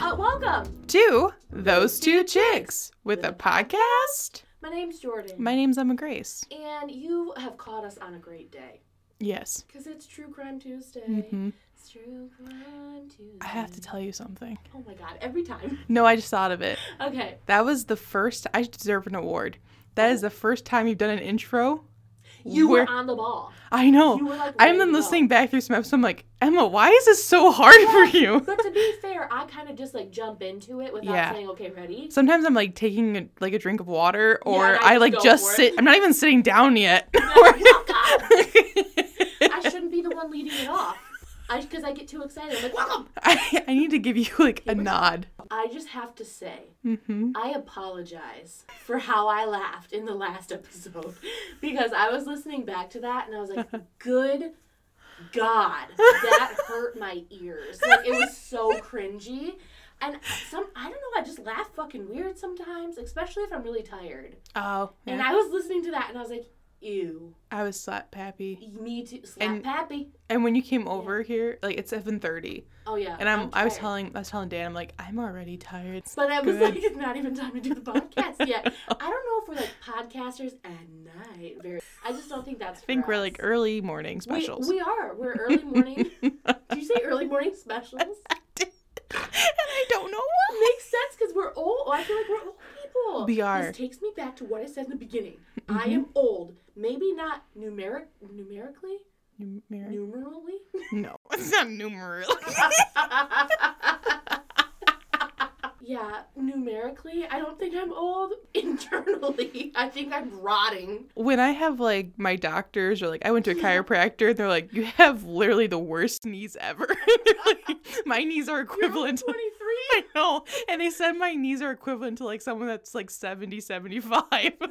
Uh, welcome. to Those Two Chicks with a podcast. My name's Jordan. My name's Emma Grace. and you have caught us on a great day. Yes. Because it's True Crime Tuesday. hmm It's True Crime Tuesday. I have to tell you something. Oh my god, every time. No, I just thought of it. Okay. That was the first, I deserve an award. That is the first time you've done an intro. You were on the ball. I know. Like, I'm then listening back through some episodes. I'm like, Emma, why is this so hard for you? But to be fair, I kind of just like jump into it without Yeah. saying, okay, ready? Sometimes I'm like taking a, like a drink of water, or and I I like just sit. I'm not even sitting down yet. I shouldn't be the one leading it off. I Because I get too excited. I'm like, welcome. I, I need to give you like a nod. I just have to say, hmm I apologize for how I laughed in the last episode because I was listening back to that and I was like, good God, that hurt my ears. Like, it was so cringy. And some, I don't know, I just laugh fucking weird sometimes, especially if I'm really tired. Oh, Yeah. And. I was listening to that and I was like, ew, I was slap happy. me too. Slap And- Pappy. And when you came over here, like it's seven thirty. Oh yeah. and I'm, I was telling I was telling Dan, I'm like, I'm already tired. But I was Good. like, it's not even time to do the podcast yet. I don't know if we're like podcasters at night. Very. I just don't think that's. I think we're like early morning specials. we are. We're early morning. Did you say early morning specials? I did. and I don't know why. Makes sense because we're old. I feel like we're old people. We are. This takes me back to what I said in the beginning. I Mhm. am old. Maybe not numeric, numerically, Numer- numerally. no, it's not numeral. yeah, numerically, I don't think I'm old. Internally, I think I'm rotting. when I have like my doctors or like I went to a chiropractor, they're like, you have literally the worst knees ever. Like, my knees are You're equivalent. to 23. I know. And they said my knees are equivalent to like someone that's like 70, 75. What the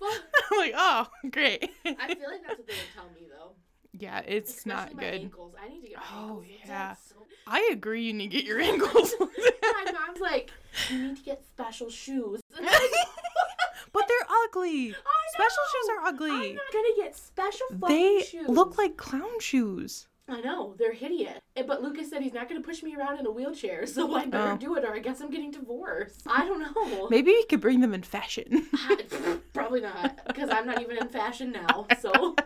fuck? I'm like, oh, great. I feel like that's what they would tell me though. yeah, it's Especially not my good. Ankles. I need to get my Oh, ankles. yeah. so- I agree you need to get your ankles. my mom's like, you need to get special shoes. And I'm like, but they're ugly. Special shoes are ugly. I'm not gonna get special fucking They shoes. look like clown shoes. I know they're hideous. But Lucas said he's not gonna push me around in a wheelchair, so I better Oh. do it, or I guess I'm getting divorced. I don't know. Maybe we could bring them in fashion. Probably not, because I'm not even in fashion now, so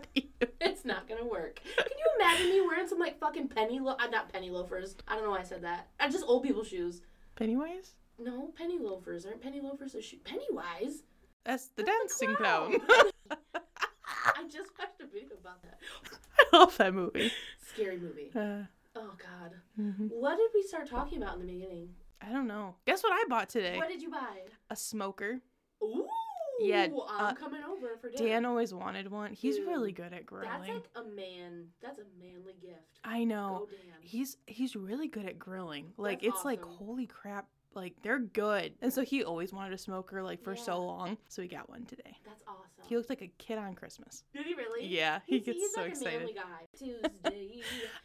it's not gonna work. Can you imagine me wearing some like fucking penny lo- uh, not penny loafers? I don't know why I said that. I just old people shoes. Pennywise? No, penny loafers aren't penny loafers a shoe. Pennywise. That's the That's the dancing clown. I just watched a video about that. I love that movie. Scary movie. Uh, Oh God. mhm. What did we start talking about in the beginning? I don't know. Guess what I bought today? What did you buy? A smoker. Ooh. Yeah, I'm uh, coming over for dinner. Dan always wanted one. He's Dude, really good at grilling. That's like a man. That's a manly gift. I know. He's he's really good at grilling. Like That's it's like holy crap. Like they're good. And so he always wanted a smoker like for so long. So he got one today. That's awesome. He looked like a kid on Christmas. Did he really? Yeah, he He's, gets he's so like excited. Tuesday.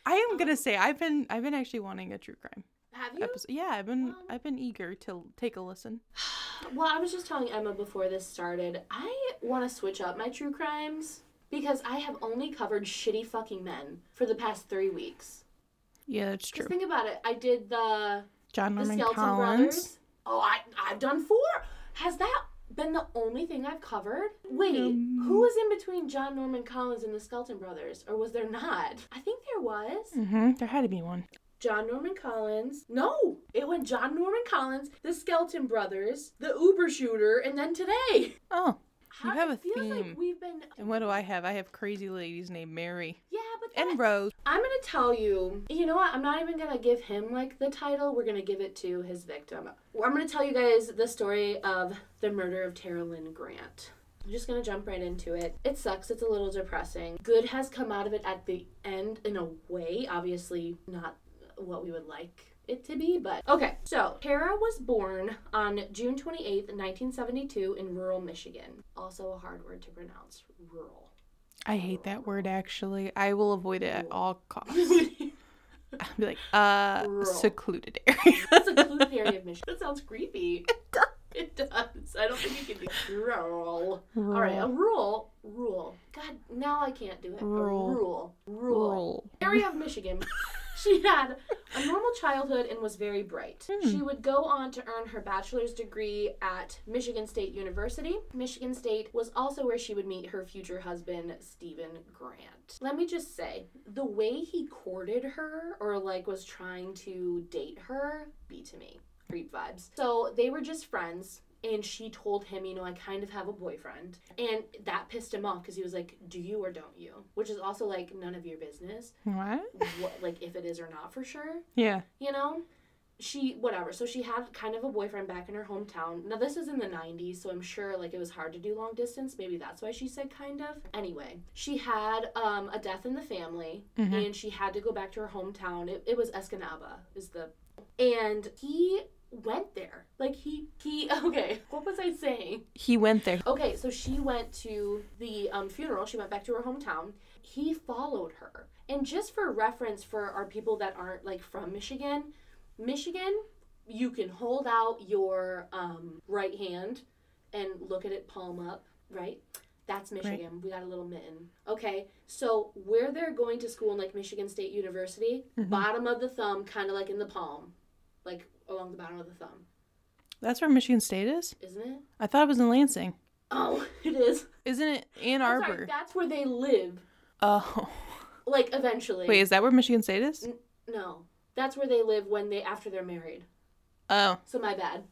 I am Um, gonna say I've been I've been actually wanting a true crime Have you? episode. Yeah, I've been Um, I've been eager to take a listen. Well, I was just telling Emma before this started, I want to switch up my true crimes because I have only covered shitty fucking men for the past three weeks. Yeah, that's true. Just think about it. I did the John the Norman Skelton Collins. Brothers. Oh, I I've done four. Has that been the only thing I've covered? Wait, Um, who was in between John Norman Collins and the Skelton Brothers, or was there not? I think there was. Mm-hmm. There had to be one. John Norman Collins. No, it went John Norman Collins, the Skelton Brothers, the Uber shooter, and then today. Oh. How, have a theme. Like we've been. And what do I have? I have crazy ladies named Mary Yeah, but that, and Rose. I'm gonna tell you. You know what? I'm not even gonna give him like the title. We're gonna give it to his victim. I'm gonna tell you guys the story of the murder of Tara Lynn Grant. I'm just gonna jump right into it. It sucks. It's a little depressing. Good has come out of it at the end in a way. Obviously, not what we would like it to be, but okay. So Tara was born on June 28th, 1972, in rural Michigan. Also a hard word to pronounce. Rural. I hate that word actually. I will avoid it at all costs. I'll be like, uh, Rural. secluded area. secluded area of Michigan. That sounds creepy. It does. I don't think you can do rural. All right, a rule. Rule. God, now I can't do it. Rule. A rule. Rule. Roll. area of Michigan. She had a normal childhood and was very bright. Hmm. She would go on to earn her bachelor's degree at Michigan State University. Michigan State was also where she would meet her future husband, Stephen Grant. Let me just say, the way he courted her or like was trying to date her, be to me. Creep vibes. So they were just friends and she told him, you know, I kind of have a boyfriend. And that pissed him off because he was like, do you or don't you? Which is also like none of your business What? what like if it is or not for sure Yeah. you know she whatever so she had kind of a boyfriend back in her hometown now this is in the 90s so i'm sure like it was hard to do long distance maybe that's why she said kind of anyway she had um, a death in the family Mhm. and she had to go back to her hometown it, it was escanaba is the and he went there like he he okay what was i saying He went there. Okay, so she went to the um, funeral. She went back to her hometown. He followed her. And just for reference for our people that aren't like from Michigan, Michigan, you can hold out your um, right hand and look at it palm up, right? That's Michigan. We got a little mitten. Okay, so where they're going to school in like Michigan State University, Mhm. bottom of the thumb, kind of like in the palm, like along the bottom of the thumb, That's where Michigan State is? isn't it? I thought it was in Lansing. Oh, it is. Isn't it Ann Arbor? sorry, that's where they live. Oh. Like eventually. Wait, is that where Michigan State is? no, that's where they live when they after they're married. Oh. So my bad.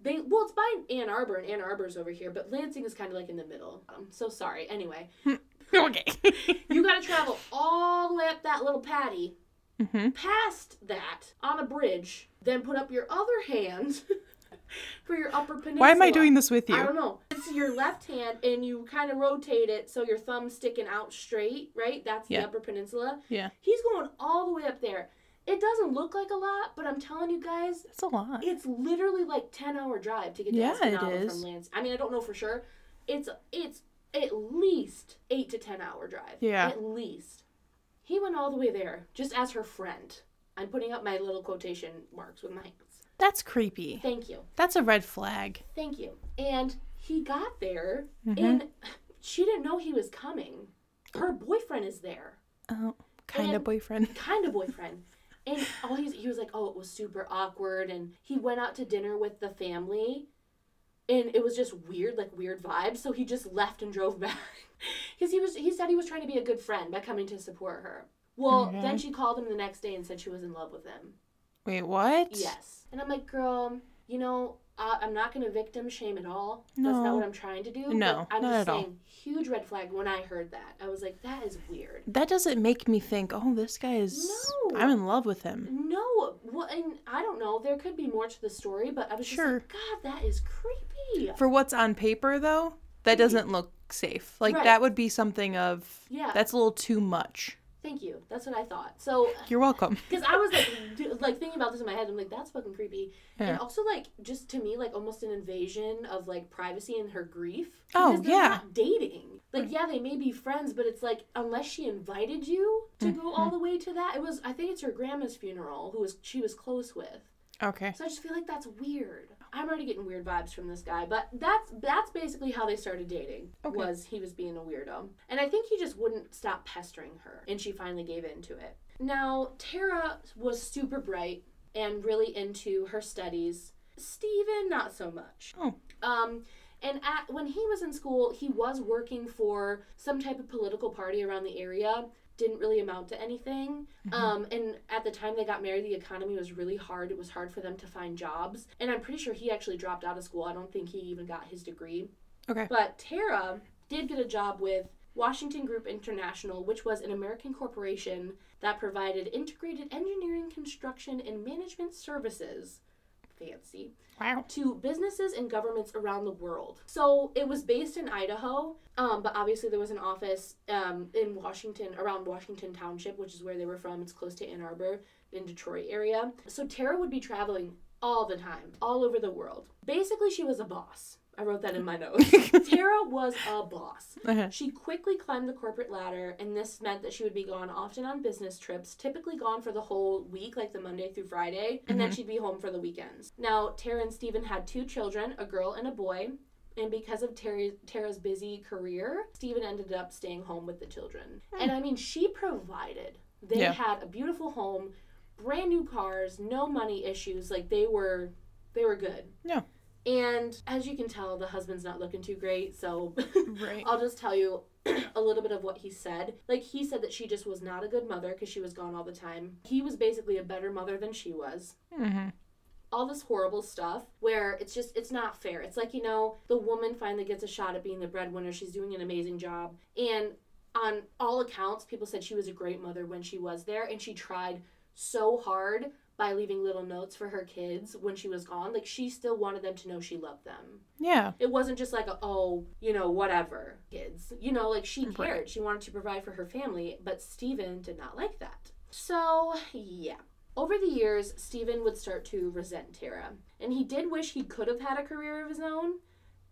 They well, it's by Ann Arbor, and Ann Arbor's over here, but Lansing is kind of like in the middle. I'm so sorry. Anyway, okay. you got to travel all the way up that little patty, hmm past that on a bridge, then put up your other hand for your upper peninsula. Why am I doing this with you? I don't know. It's your left hand, and you kind of rotate it so your thumb's sticking out straight, right? That's Yeah. the upper peninsula. Yeah. He's going all the way up there. It doesn't look like a lot, but I'm telling you guys, That's a lot. it's literally like 10 hour drive to get to Yeah, it Escanaba from Lance. I mean, I don't know for sure. It's it's at least 8 to 10 hour drive. Yeah. At least. He went all the way there just as her friend. I'm putting up my little quotation marks with my hands. That's creepy. Thank you. That's a red flag. Thank you. And he got there Mhm. and she didn't know he was coming. Her boyfriend is there. Oh, kind of boyfriend. kind of boyfriend. And all he's he was like, oh, it was super awkward. And he went out to dinner with the family, and it was just weird, like weird vibes. So he just left and drove back because he was he said he was trying to be a good friend by coming to support her. Well, Okay. then she called him the next day and said she was in love with him. Wait, what? Yes, and I'm like, girl, you know. Uh, I'm not gonna victim shame at all. No. That's not what I'm trying to do. No, but I'm not just at all. saying, huge red flag when I heard that. I was like, that is weird. That doesn't make me think, oh, this guy is. No. I'm in love with him. No, well, and I don't know. There could be more to the story, but I was Sure. just like, God, that is creepy. For what's on paper, though, that doesn't look safe. Like, Right. that would be something of. Yeah. That's a little too much. Thank you. That's what I thought. So, You're welcome. because I was like, like thinking about this in my head, I'm like, that's fucking creepy. And also, like, just to me, like, almost an invasion of like privacy and her grief. Oh, yeah. Not dating. Like, yeah, they may be friends, but it's like unless she invited you to go Mm-hmm. all the way to that, it was. I think it's her grandma's funeral, who was she was close with. Okay. So I just feel like that's weird. I'm already getting weird vibes from this guy, but that's that's basically how they started dating. Okay. Was he was being a weirdo, and I think he just wouldn't stop pestering her, and she finally gave in to it. Now Tara was super bright and really into her studies. Stephen, not so much. Oh. Um, and at, when he was in school, he was working for some type of political party around the area. Didn't really amount to anything. Um, and at the time they got married, the economy was really hard. It was hard for them to find jobs. And I'm pretty sure he actually dropped out of school. I don't think he even got his degree. Okay. But Tara did get a job with Washington Group International, which was an American corporation that provided integrated engineering, construction, and management services. Fancy Wow. to businesses and governments around the world. So it was based in Idaho, um, but obviously there was an office um, in Washington, around Washington Township, which is where they were from. It's close to Ann Arbor in Detroit area. So Tara would be traveling all the time, all over the world. Basically, she was a boss. I wrote that in my notes. Tara was a boss. Uh-huh. She quickly climbed the corporate ladder, and this meant that she would be gone often on business trips, typically gone for the whole week, like the Monday through Friday, and then she'd be home for the weekends. Now, Tara and Stephen had two children, a girl and a boy. And because of Terry, Tara's busy career, Stephen ended up staying home with the children. And I mean, she provided. They Yeah. had a beautiful home, brand new cars, no money issues. Like they were, they were good. Yeah. And as you can tell, the husband's not looking too great. So Right. I'll just tell you a little bit of what he said. Like, he said that she just was not a good mother because she was gone all the time. He was basically a better mother than she was. Mm-hmm. All this horrible stuff where it's just, it's not fair. It's like, you know, the woman finally gets a shot at being the breadwinner. She's doing an amazing job. And on all accounts, people said she was a great mother when she was there. And she tried so hard by leaving little notes for her kids when she was gone. Like, she still wanted them to know she loved them. Yeah. It wasn't just like, a, oh, you know, whatever, kids. You know, like she cared. Right. She wanted to provide for her family, but Stephen did not like that. So, yeah. Over the years, Stephen would start to resent Tara. And he did wish he could have had a career of his own.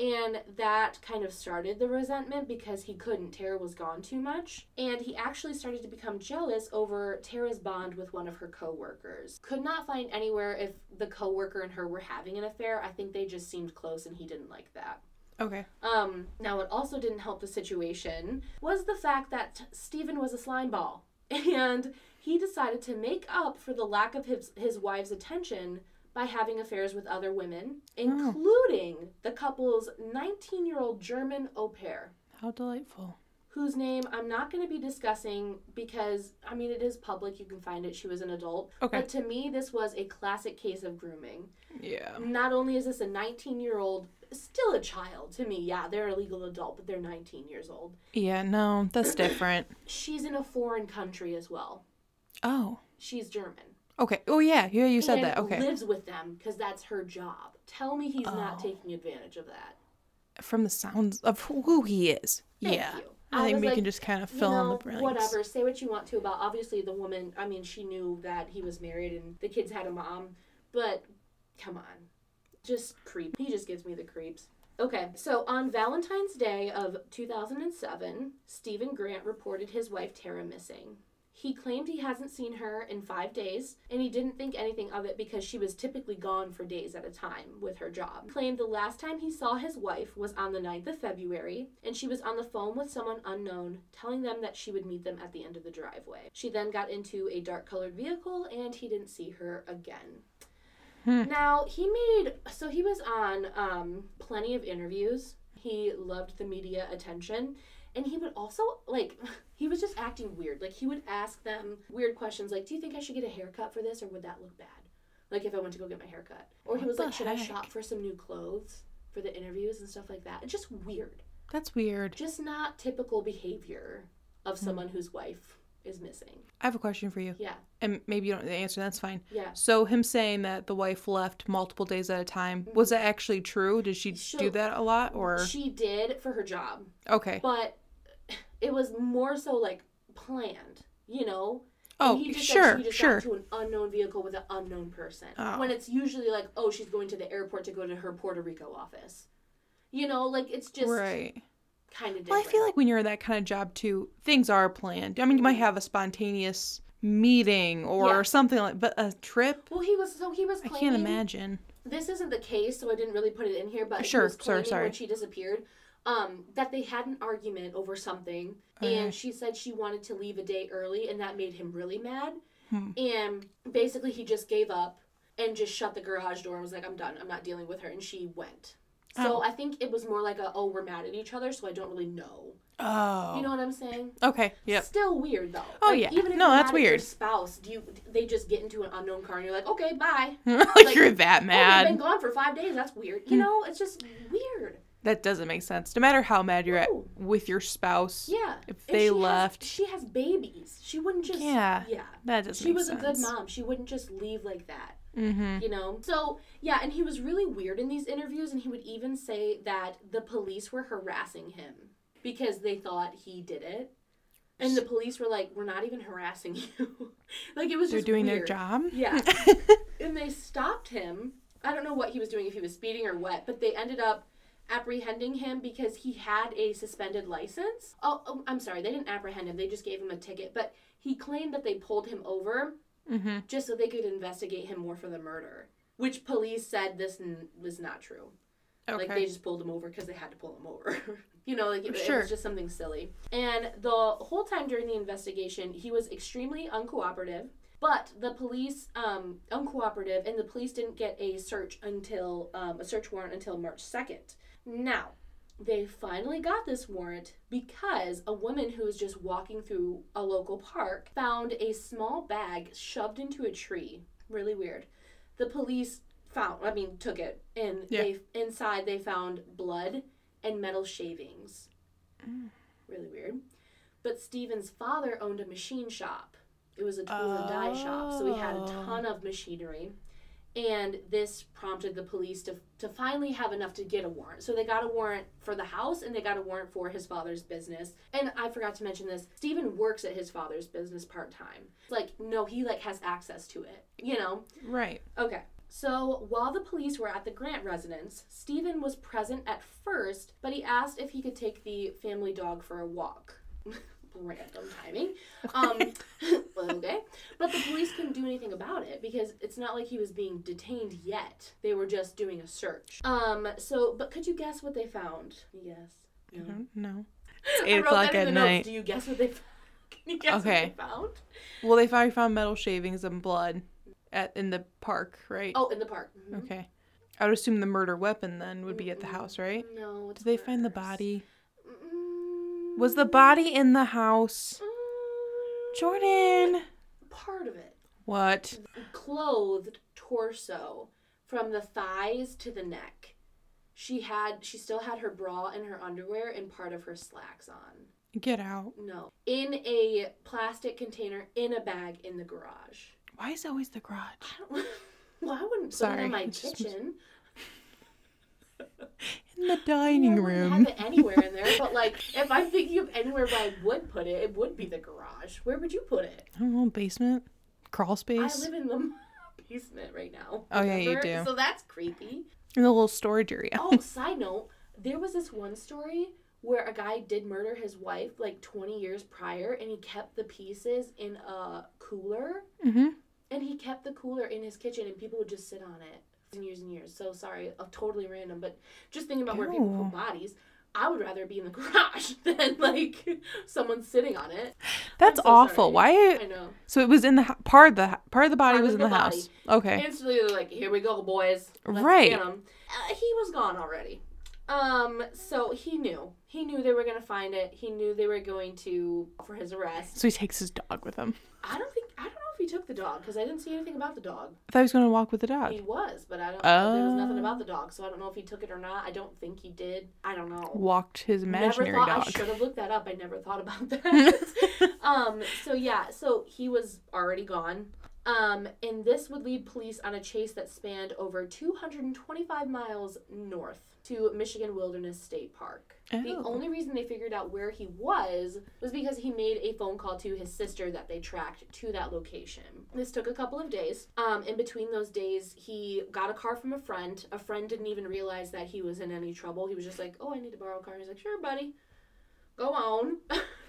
And that kind of started the resentment because he couldn't. Tara was gone too much. And he actually started to become jealous over Tara's bond with one of her coworkers. Could not find anywhere if the coworker and her were having an affair. I think they just seemed close and he didn't like that. Okay. Um, now, what also didn't help the situation was the fact that Stephen was a slime ball. And he decided to make up for the lack of his, his wife's attention by having affairs with other women, including the couple's 19 year old German au pair, How delightful. whose name I'm not going to be discussing because, I mean, it is public. You can find it. She was an adult. Okay. But to me, this was a classic case of grooming Yeah. not only is this a 19 year old still a child to me yeah they're a legal adult but they're 19 years old Yeah. No, that's different. she's in a foreign country as well Oh. she's german Okay. Oh yeah. Yeah. You said that. Okay. lives with them because that's her job tell me he's not Oh. taking advantage of that From the sounds of who he is. Thank yeah. you. I, I think we like, can just kind of you fill in the blanks. whatever say what you want to about obviously the woman i mean she knew that he was married and the kids had a mom but come on just creep he just gives me the creeps okay so on valentine's day of 2007 stephen grant reported his wife tara missing he claimed he hasn't seen her in five days, and he didn't think anything of it because she was typically gone for days at a time with her job. He claimed the last time he saw his wife was on the 9th of February, and she was on the phone with someone unknown, telling them that she would meet them at the end of the driveway. She then got into a dark colored vehicle, and he didn't see her again. Hmm. Now, he made, so he was on um, plenty of interviews. He loved the media attention. And he would also, like, he was just acting weird. Like, he would ask them weird questions like, Do you think I should get a haircut for this or would that look bad? Like, if I went to go get my haircut. Or he was like, Should I heck? shop for some new clothes for the interviews and stuff like that? It's just weird. That's weird. Just not typical behavior of Hmm. someone whose wife is missing. I have a question for you. Yeah. And maybe you don't know the answer, that's fine. Yeah. So him saying that the wife left multiple days at a time, was that actually true? Did she So- do that a lot or She did for her job. Okay. but it was more so like planned, you know. Oh, And he just sure, she just sure. got to an unknown vehicle with an unknown person. Oh. When it's usually like, oh, she's going to the airport to go to her Puerto Rico office. You know, like it's just right. kind of. Well, I feel like when you're in that kind of job too, things are planned. I mean, you might mm-hmm. have a spontaneous meeting or Yeah. something like but a trip? Well, he was so he was I can't imagine. This isn't the case, so I didn't really put it in here. But Sure, he was sorry, sorry. when she disappeared, um, that they had an argument over something, Okay. and she said she wanted to leave a day early, and that made him really mad. Hmm. And basically, he just gave up and just shut the garage door and was like, "I'm done. I'm not dealing with her." And she went. So Oh. I think it was more like a, "Oh, we're mad at each other," so I don't really know. Oh. You know what I'm saying? okay. Yeah. Still weird though. Oh, Like, yeah. Even if No, you're that's mad weird. spouse, do you? They just get into an unknown car and you're like, "Okay, bye." like, you're that Oh, they've been gone for five days. That's weird. Hmm. You know, it's just weird. That doesn't make sense. No matter how mad you're at with your spouse. Yeah. If they she has- left. she has babies. She wouldn't just. Yeah. Yeah. That doesn't She was sense. a good mom. She wouldn't just leave like that. Mm-hmm. You know? So, yeah, and he was really weird in these interviews, and he would even say that the police were harassing him because they thought he did it. And the police were like, we're not even harassing you. like, it was They're just doing their job. Yeah. and they stopped him. I don't know what he was doing, if he was speeding or what, but they ended up apprehending him because he had a suspended license. Oh, oh, I'm sorry, they didn't apprehend him. They just gave him a ticket, but he claimed that they pulled him over Mm-hmm. just so they could investigate him more for the murder, which police said this n- was not true. Okay. Like they just pulled him over because they had to pull him over. you know, like it, it was just something silly. And the whole time during the investigation, he was extremely uncooperative. But the police, um, uncooperative, and the police didn't get a search until um, a search warrant until March second. Now, they finally got this warrant because a woman who was just walking through a local park found a small bag shoved into a tree. Really weird. The police found, I mean, took it, and Yeah. they inside they found blood and metal shavings. Mm. Really weird. But Stephen's father owned a machine shop. It was a tool and die shop, so he had a Oh. ton of machinery. And this prompted the police to, to finally have enough to get a warrant. So they got a warrant for the house and they got a warrant for his father's business. And I forgot to mention this. Stephen works at his father's business part time. Like, no, he like has access to it. You know? Right. Okay. So while the police were at the Grant residence, Stephen was present at first, but he asked if he could take the family dog for a walk. Random timing. Um, okay. But the police couldn't do anything about it because it's not like he was being detained yet. They were just doing a search. Um. So, but could you guess what they found? Yes. I No. don't know. I eight o'clock at the notes. night. Do you guess what they? Found? Can you guess Okay. what they found? Well, they finally found metal shavings and blood at in the park, right? Oh, in the park. Mhm. Okay. I would assume the murder weapon then would be at the house, right? No. It's Did they find the body? Was the body in the house? mm, Jordan. Part of it. What? Clothed torso from the thighs to the neck. She had she still had her bra and her underwear and part of her slacks on. Get out. No. In a plastic container in a bag in the garage. Why is it always the garage? I don't well, I wouldn't put it Sorry, in my kitchen. In the dining wouldn't room. Have it anywhere in there, but like if I'm thinking of anywhere where I would put it, it would be the garage. Where would you put it? I don't know, basement? Crawl space? I live in the basement right now. Oh, yeah, you do. So that's creepy. in the little storage area. Oh, side note, there was this one story where a guy did murder his wife like 20 years prior and he kept the pieces in a cooler Mm-hmm. and he kept the cooler in his kitchen and people would just sit on it for years and years. So sorry, uh, totally random, but just thinking about where people put bodies. I would rather be in the garage than like someone sitting on it. That's so awful. sorry. Why? I know. So it was in the part of the part of the body Part was in the, the house. Okay. Instantly, they're like, "Here we go, boys. Let's Right. Get 'em." Uh, he was gone already. Um, so he knew. He knew they were gonna find it. He knew they were going to for his arrest. So he takes his dog with him. I don't think I don't know if he took the dog because I didn't see anything about the dog. I thought he was going to walk with the dog. He was, but I don't. there was nothing Oh. about the dog, so I don't know if he took it or not. I don't think he did. I don't know. Walked his imaginary never thought I dog. should have looked that up. I never thought about that. um. So yeah. So he was already gone. Um. And this would lead police on a chase that spanned over 225 miles north to Michigan Wilderness State Park. The Oh. only reason they figured out where he was was because he made a phone call to his sister that they tracked to that location. This took a couple of days. Um, in between those days, he got a car from a friend. A friend didn't even realize that he was in any trouble. He was just like, "Oh, I need to borrow a car." He's like, "Sure, buddy, go on."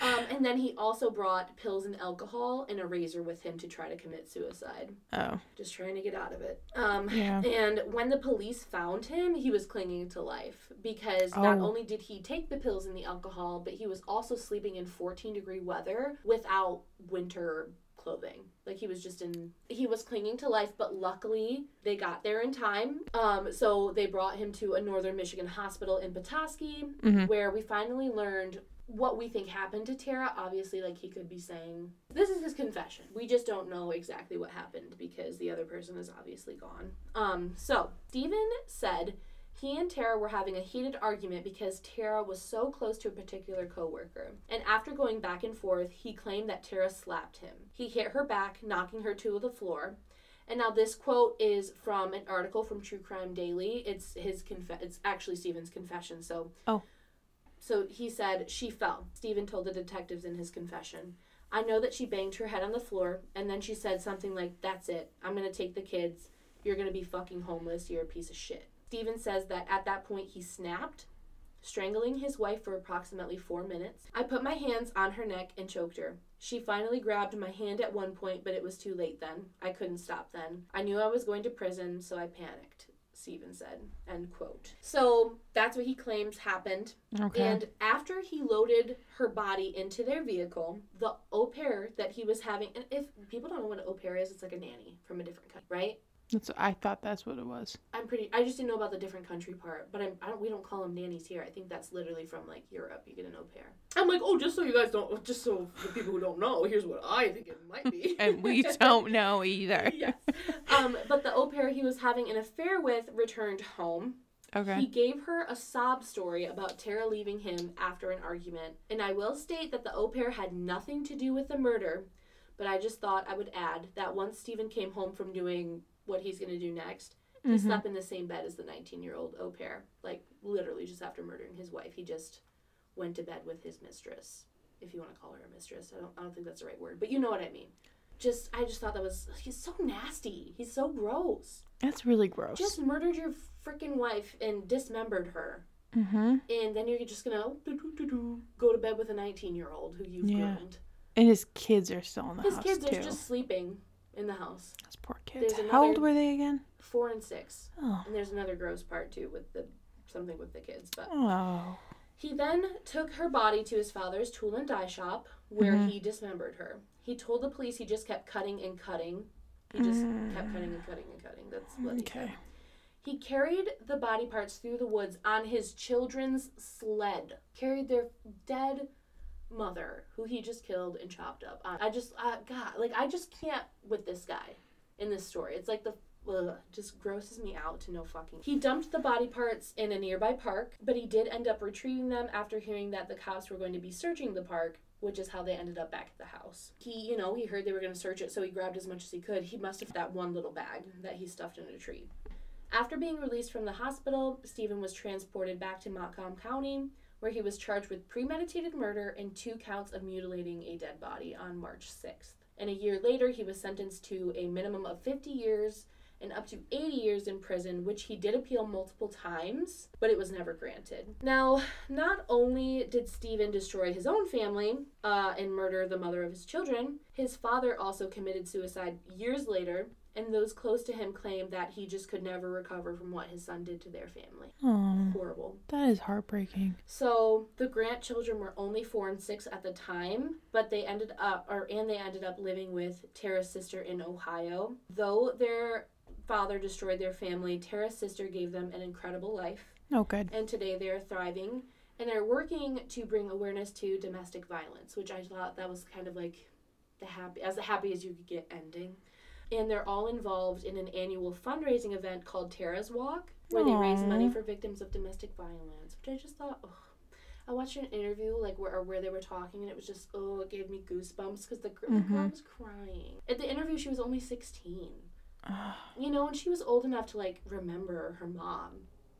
um, and then he also brought pills and alcohol and a razor with him to try to commit suicide, Oh. just trying to get out of it. Um, Yeah. and when the police found him, he was clinging to life because not Oh. only did he take the pills and the alcohol, but he was also sleeping in 14 degree weather without winter clothing. Like he was just in he was clinging to life, but luckily they got there in time. Um so they brought him to a northern Michigan hospital in Petoskey Mhm. where we finally learned what we think happened to Tara. Obviously like he could be saying this is his confession. We just don't know exactly what happened because the other person is obviously gone. Um so Stephen said he and Tara were having a heated argument because Tara was so close to a particular coworker. And after going back and forth, he claimed that Tara slapped him. He hit her back, knocking her to the floor. And now this quote is from an article from True Crime Daily. It's his conf- it's actually Stephen's confession. So Oh. So he said she fell. Stephen told the detectives in his confession. I know that she banged her head on the floor and then she said something like, "That's it. I'm to take the kids. You're to be fucking homeless. You're a piece of shit." Stephen says that at that point he snapped, strangling his wife for approximately four minutes. I put my hands on her neck and choked her. She finally grabbed my hand at one point, but it was too late then. I couldn't stop then. I knew I was going to prison, so I panicked. Stephen said. End quote. So that's what he claims happened. Okay. And after he loaded her body into their vehicle, the au pair that he was having, and if people don't know what an au pair is, it's like a nanny from a different country, right? That's, I thought that's what it was. I'm pretty. I just didn't know about the different country part, but I'm, I don't. We don't call them nannies here. I think that's literally from like Europe. You get an au pair. I'm like, oh, just so you guys don't, just so the people who don't know, here's what I think it might be. And we don't know either. yes. Um, but the au pair he was having an affair with returned home. Okay. He gave her a sob story about Tara leaving him after an argument, and I will state that the au pair had nothing to do with the murder, but I just thought I would add that once Stephen came home from doing what he's going to do next, he Mhm. slept in the same bed as the 19 year old au pair. Like, literally, just after murdering his wife, he just went to bed with his mistress, if you want to call her a mistress. I don't, I don't think that's the right word, but you know what I mean. Just, I just thought that was, he's so nasty. He's so gross. That's really gross. Just murdered your freaking wife and dismembered her. mm-hmm. And then you're just gonna go to bed with a 19 year old who you've Yeah. groomed. And his kids are still in the His house His kids too. are just sleeping in the house. Those poor kids. How old were they again? Four and six. Oh. And there's another gross part too with the something with the kids. But Oh. he then took her body to his father's tool and die shop where Mhm. he dismembered her. He told the police he just kept cutting and cutting. He just kept cutting and cutting and cutting. That's what he said. Okay. He carried the body parts through the woods on his children's sled. Carried their dead mother, who he just killed and chopped up. I just, uh, God, like, I just can't with this guy in this story. It's like the, ugh, just grosses me out to no fucking. He dumped the body parts in a nearby park, but he did end up retrieving them after hearing that the cops were going to be searching the park. Which is how they ended up back at the house. He, you know, he heard they were going to search it, so he grabbed as much as he could. He must have that one little bag that he stuffed in a tree. After being released from the hospital, Stephen was transported back to Macomb County, where he was charged with premeditated murder and two counts of mutilating a dead body on March 6th. And a year later, he was sentenced to a minimum of 50 years and up to 80 years in prison, which he did appeal multiple times, but it was never granted. Now, not only did Stephen destroy his own family uh, and murder the mother of his children, his father also committed suicide years later, and those close to him claim that he just could never recover from what his son did to their family. Oh. Horrible. That is heartbreaking. So the Grant children were only four and six at the time, but they ended up, or and they ended up living with Tara's sister in Ohio. Though their father destroyed their family, Tara's sister gave them an incredible life, Oh, good. and today they are thriving. And they're working to bring awareness to domestic violence, which I thought that was kind of like the happy, as happy as you could get ending. And they're all involved in an annual fundraising event called Tara's Walk, where they raise money for victims of domestic violence, which I just thought, oh. I watched an interview like where where they were talking, and it was just oh, it gave me goosebumps because the, girl Mhm. was crying. At the interview, she was only sixteen, you know, and she was old enough to like remember her mom,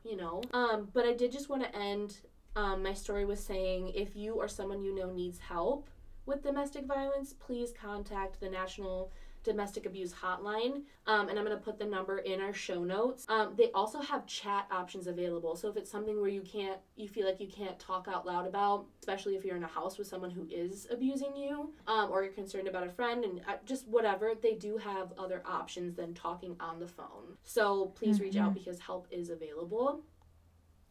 you know. Um, but I did just want to end um, my story with saying if you or someone you know needs help with domestic violence, please contact the National Domestic Abuse Hotline. Um, and I'm going to put the number in our show notes. Um, they also have chat options available. So if it's something where you can't, you feel like you can't talk out loud about, especially if you're in a house with someone who is abusing you, um, or you're concerned about a friend and uh, just whatever, they do have other options than talking on the phone. So please reach out because help is available.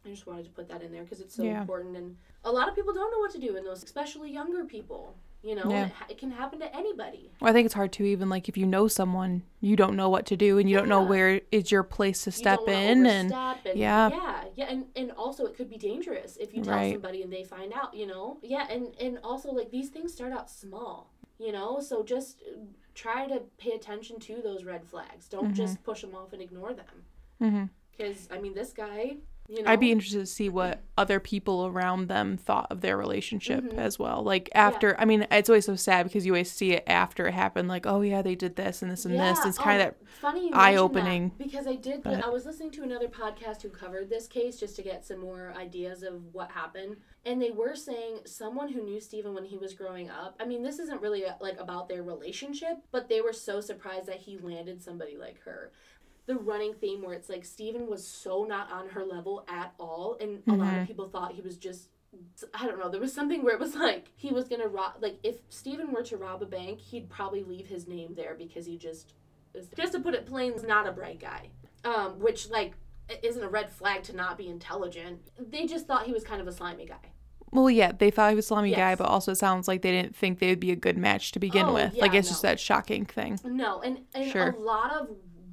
I just wanted to put that in there because it's so Yeah. important, and a lot of people don't know what to do in those, especially younger people. You know, Yeah. it, ha- it can happen to anybody. Well, I think it's hard to even like if you know someone, you don't know what to do and you don't know where is your place to step in. And and yeah. yeah, yeah, and and also it could be dangerous if you tell Right. somebody and they find out. You know, yeah, and and also like these things start out small. You know, so just uh, try to pay attention to those red flags. Don't Mhm. just push them off and ignore them. Because I mean, this guy, you know, I'd be interested to see what other people around them thought of their relationship Mhm. as well. Like after, I mean, it's always so sad because you always see it after it happened. Like, oh yeah, they did this and this and this. Yeah, It's kind oh, of funny eye-opening, because I did. but- I was listening to another podcast who covered this case just to get some more ideas of what happened, and they were saying someone who knew Stephen when he was growing up. I mean, this isn't really uh, like about their relationship, but they were so surprised that he landed somebody like her. The running theme where it's like Stephen was so not on her level at all, and a lot of people thought he was just. I don't know. There was something where it was like he was gonna rob. Like if Stephen were to rob a bank, he'd probably leave his name there because he just, just to put it plain, is not a bright guy. Um, which like isn't a red flag to not be intelligent. They just thought he was kind of a slimy guy. Well, yeah, they thought he was a slimy guy, but also it sounds like they didn't think they would be a good match to begin Oh, with. yeah, like it's no. just that shocking thing. No, and, and Sure. a lot of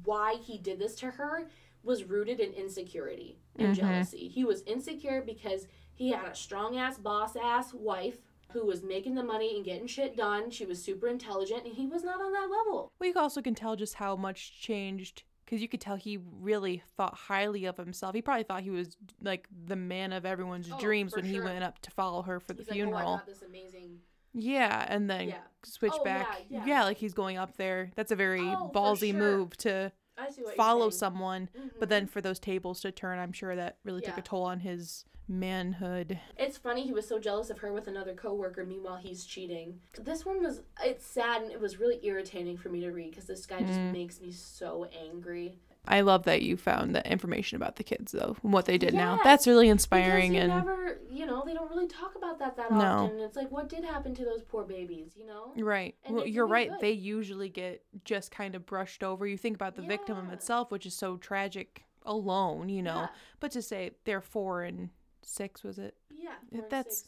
why he did this to her was rooted in insecurity and Mhm. jealousy. He was insecure because he had a strong ass boss ass wife who was making the money and getting shit done. She was super intelligent and he was not on that level. Well, you also can tell just how much changed because you could tell he really thought highly of himself. He probably thought he was like the man of everyone's Oh, dreams when he went up to follow her for the like, funeral. oh, I got this amazing. Yeah, and then Yeah. switch Oh, yeah, back. yeah. like he's going up there. That's a very Oh, for ballsy sure. move to I see what follow you're saying. someone. But Mhm. then for those tables to turn, I'm sure that really took Yeah. a toll on his manhood. It's funny he was so jealous of her with another coworker. Meanwhile, he's cheating. This one was it's sad and it was really irritating for me to read because this guy just Mm. makes me so angry. I love that you found that information about the kids though, and what they did now. That's really Because inspiring you and never, you know, they don't really talk about that that No. often. It's like what did happen to those poor babies, you know? Right. And well, you're right. good. They usually get just kind of brushed over. You think about the victim Yeah. itself, which is so tragic alone, you know. Yeah. But to say they're four and six, was it? Yeah, That's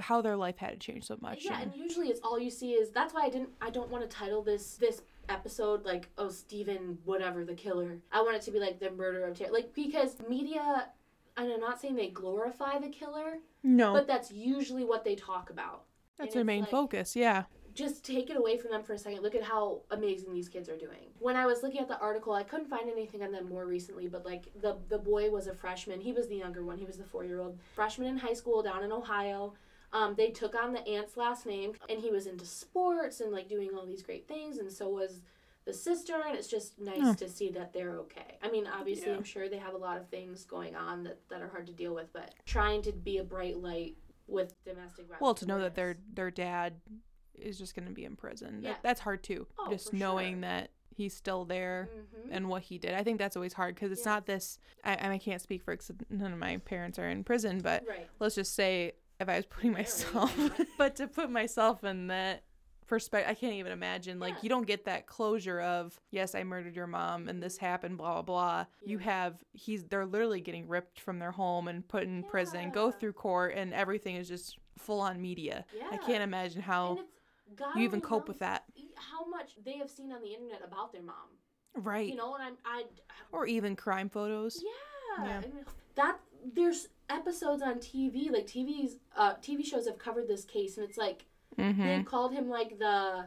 how their life had to change so much. Yeah, and- and usually it's all you see is that's why I didn't I don't want to title this this episode like oh Stephen whatever the killer. I want it to be like the murder of Terry like because media and I'm not saying they glorify the killer, no, but that's usually what they talk about. that's and their main like- focus. Yeah. Just take it away from them for a second. Look at how amazing these kids are doing. When I was looking at the article, I couldn't find anything on them more recently, but like the the boy was a freshman. He was the younger one. He was the four year old freshman in high school down in Ohio. Um, they took on the aunt's last name, and he was into sports and like doing all these great things, and so was the sister. And it's just nice to see that they're okay. I mean, obviously, Yeah. I'm sure they have a lot of things going on that that are hard to deal with, but trying to be a bright light with domestic violence. Well, to know that their their dad is just going to be in prison, Yeah. that, that's hard too. Oh, just knowing sure. that he's still there Mhm. and what he did. I think that's always hard because it's Yeah. not this. I, I can't speak for none of my parents are in prison, but right. let's just say if I was putting myself, but to put myself in that perspective, I can't even imagine. Like Yeah. you don't get that closure of yes, I murdered your mom and this happened, blah blah blah. You have he's they're literally getting ripped from their home and put in prison, go through court, and everything is just full on media. I can't imagine how God you even cope with that. How much they have seen on the internet about their mom, Right. you know, and I'm I. or even crime photos. Yeah. Yeah. I mean, that there's episodes on TV like TV's uh TV shows have covered this case and it's like Mm-hmm. they've called him like the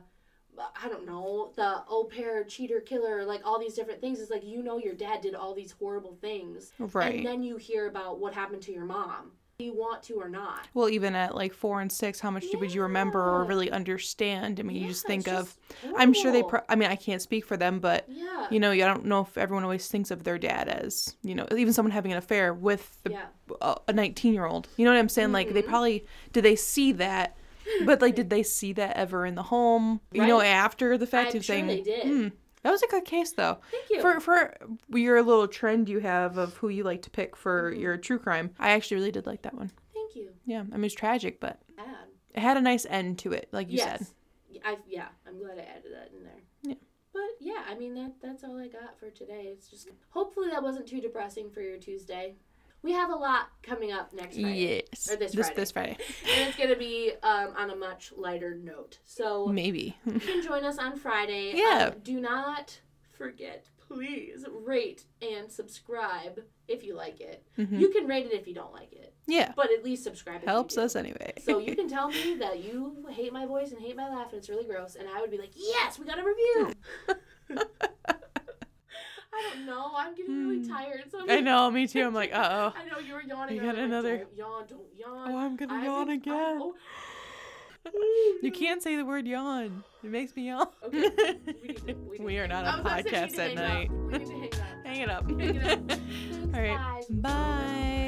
I don't know the au pair cheater killer like all these different things. It's like you know your dad did all these horrible things, Right. and then you hear about what happened to your mom. You want to or not? well, even at like four and six, how much would you remember or really understand? I mean, you just think of. just I'm sure they. Pro- I mean, I can't speak for them, but yeah. you know, I don't know if everyone always thinks of their dad as you know, even someone having an affair with the, yeah. a- a 19 year old. You know what I'm saying? Like they Mhm. probably did they see that, but like did they see that ever in the home? You know, after the fact I'm of sure saying, they did. "Hmm, that was a good case though. Thank you. For for your little trend you have of who you like to pick for Mhm. your true crime, I actually really did like that one. Thank you. Yeah, I mean it's tragic, but Add. it had a nice end to it, like you said. yes. Yeah, I'm glad I added that in there. Yeah. But yeah, I mean that that's all I got for today. It's just hopefully that wasn't too depressing for your Tuesday. We have a lot coming up next Friday. Yes, Or this this Friday. this Friday, And it's gonna be um, on a much lighter note. So maybe. you can join us on Friday. Yeah. Um, do not forget, please rate and subscribe if you like it. Mhm. You can rate it if you don't like it, Yeah, but at least subscribe. if you helps us anyway. So you can tell me that you hate my voice and hate my laugh, and it's really gross, and I would be like, "Yes, we got a review." I don't know. I'm getting really hmm. tired. So I'm I know, me too. I'm like, uh oh. I know you were yawning. You got another. Like, don't yawn, don't yawn. Oh, I'm gonna I yawn again. You can't say the word yawn. It makes me yawn. Okay. We, to, we, we are not on podcast at night. Up. We need to hang up. Hang it up. Hang it up. All right. Guys. Bye. Bye.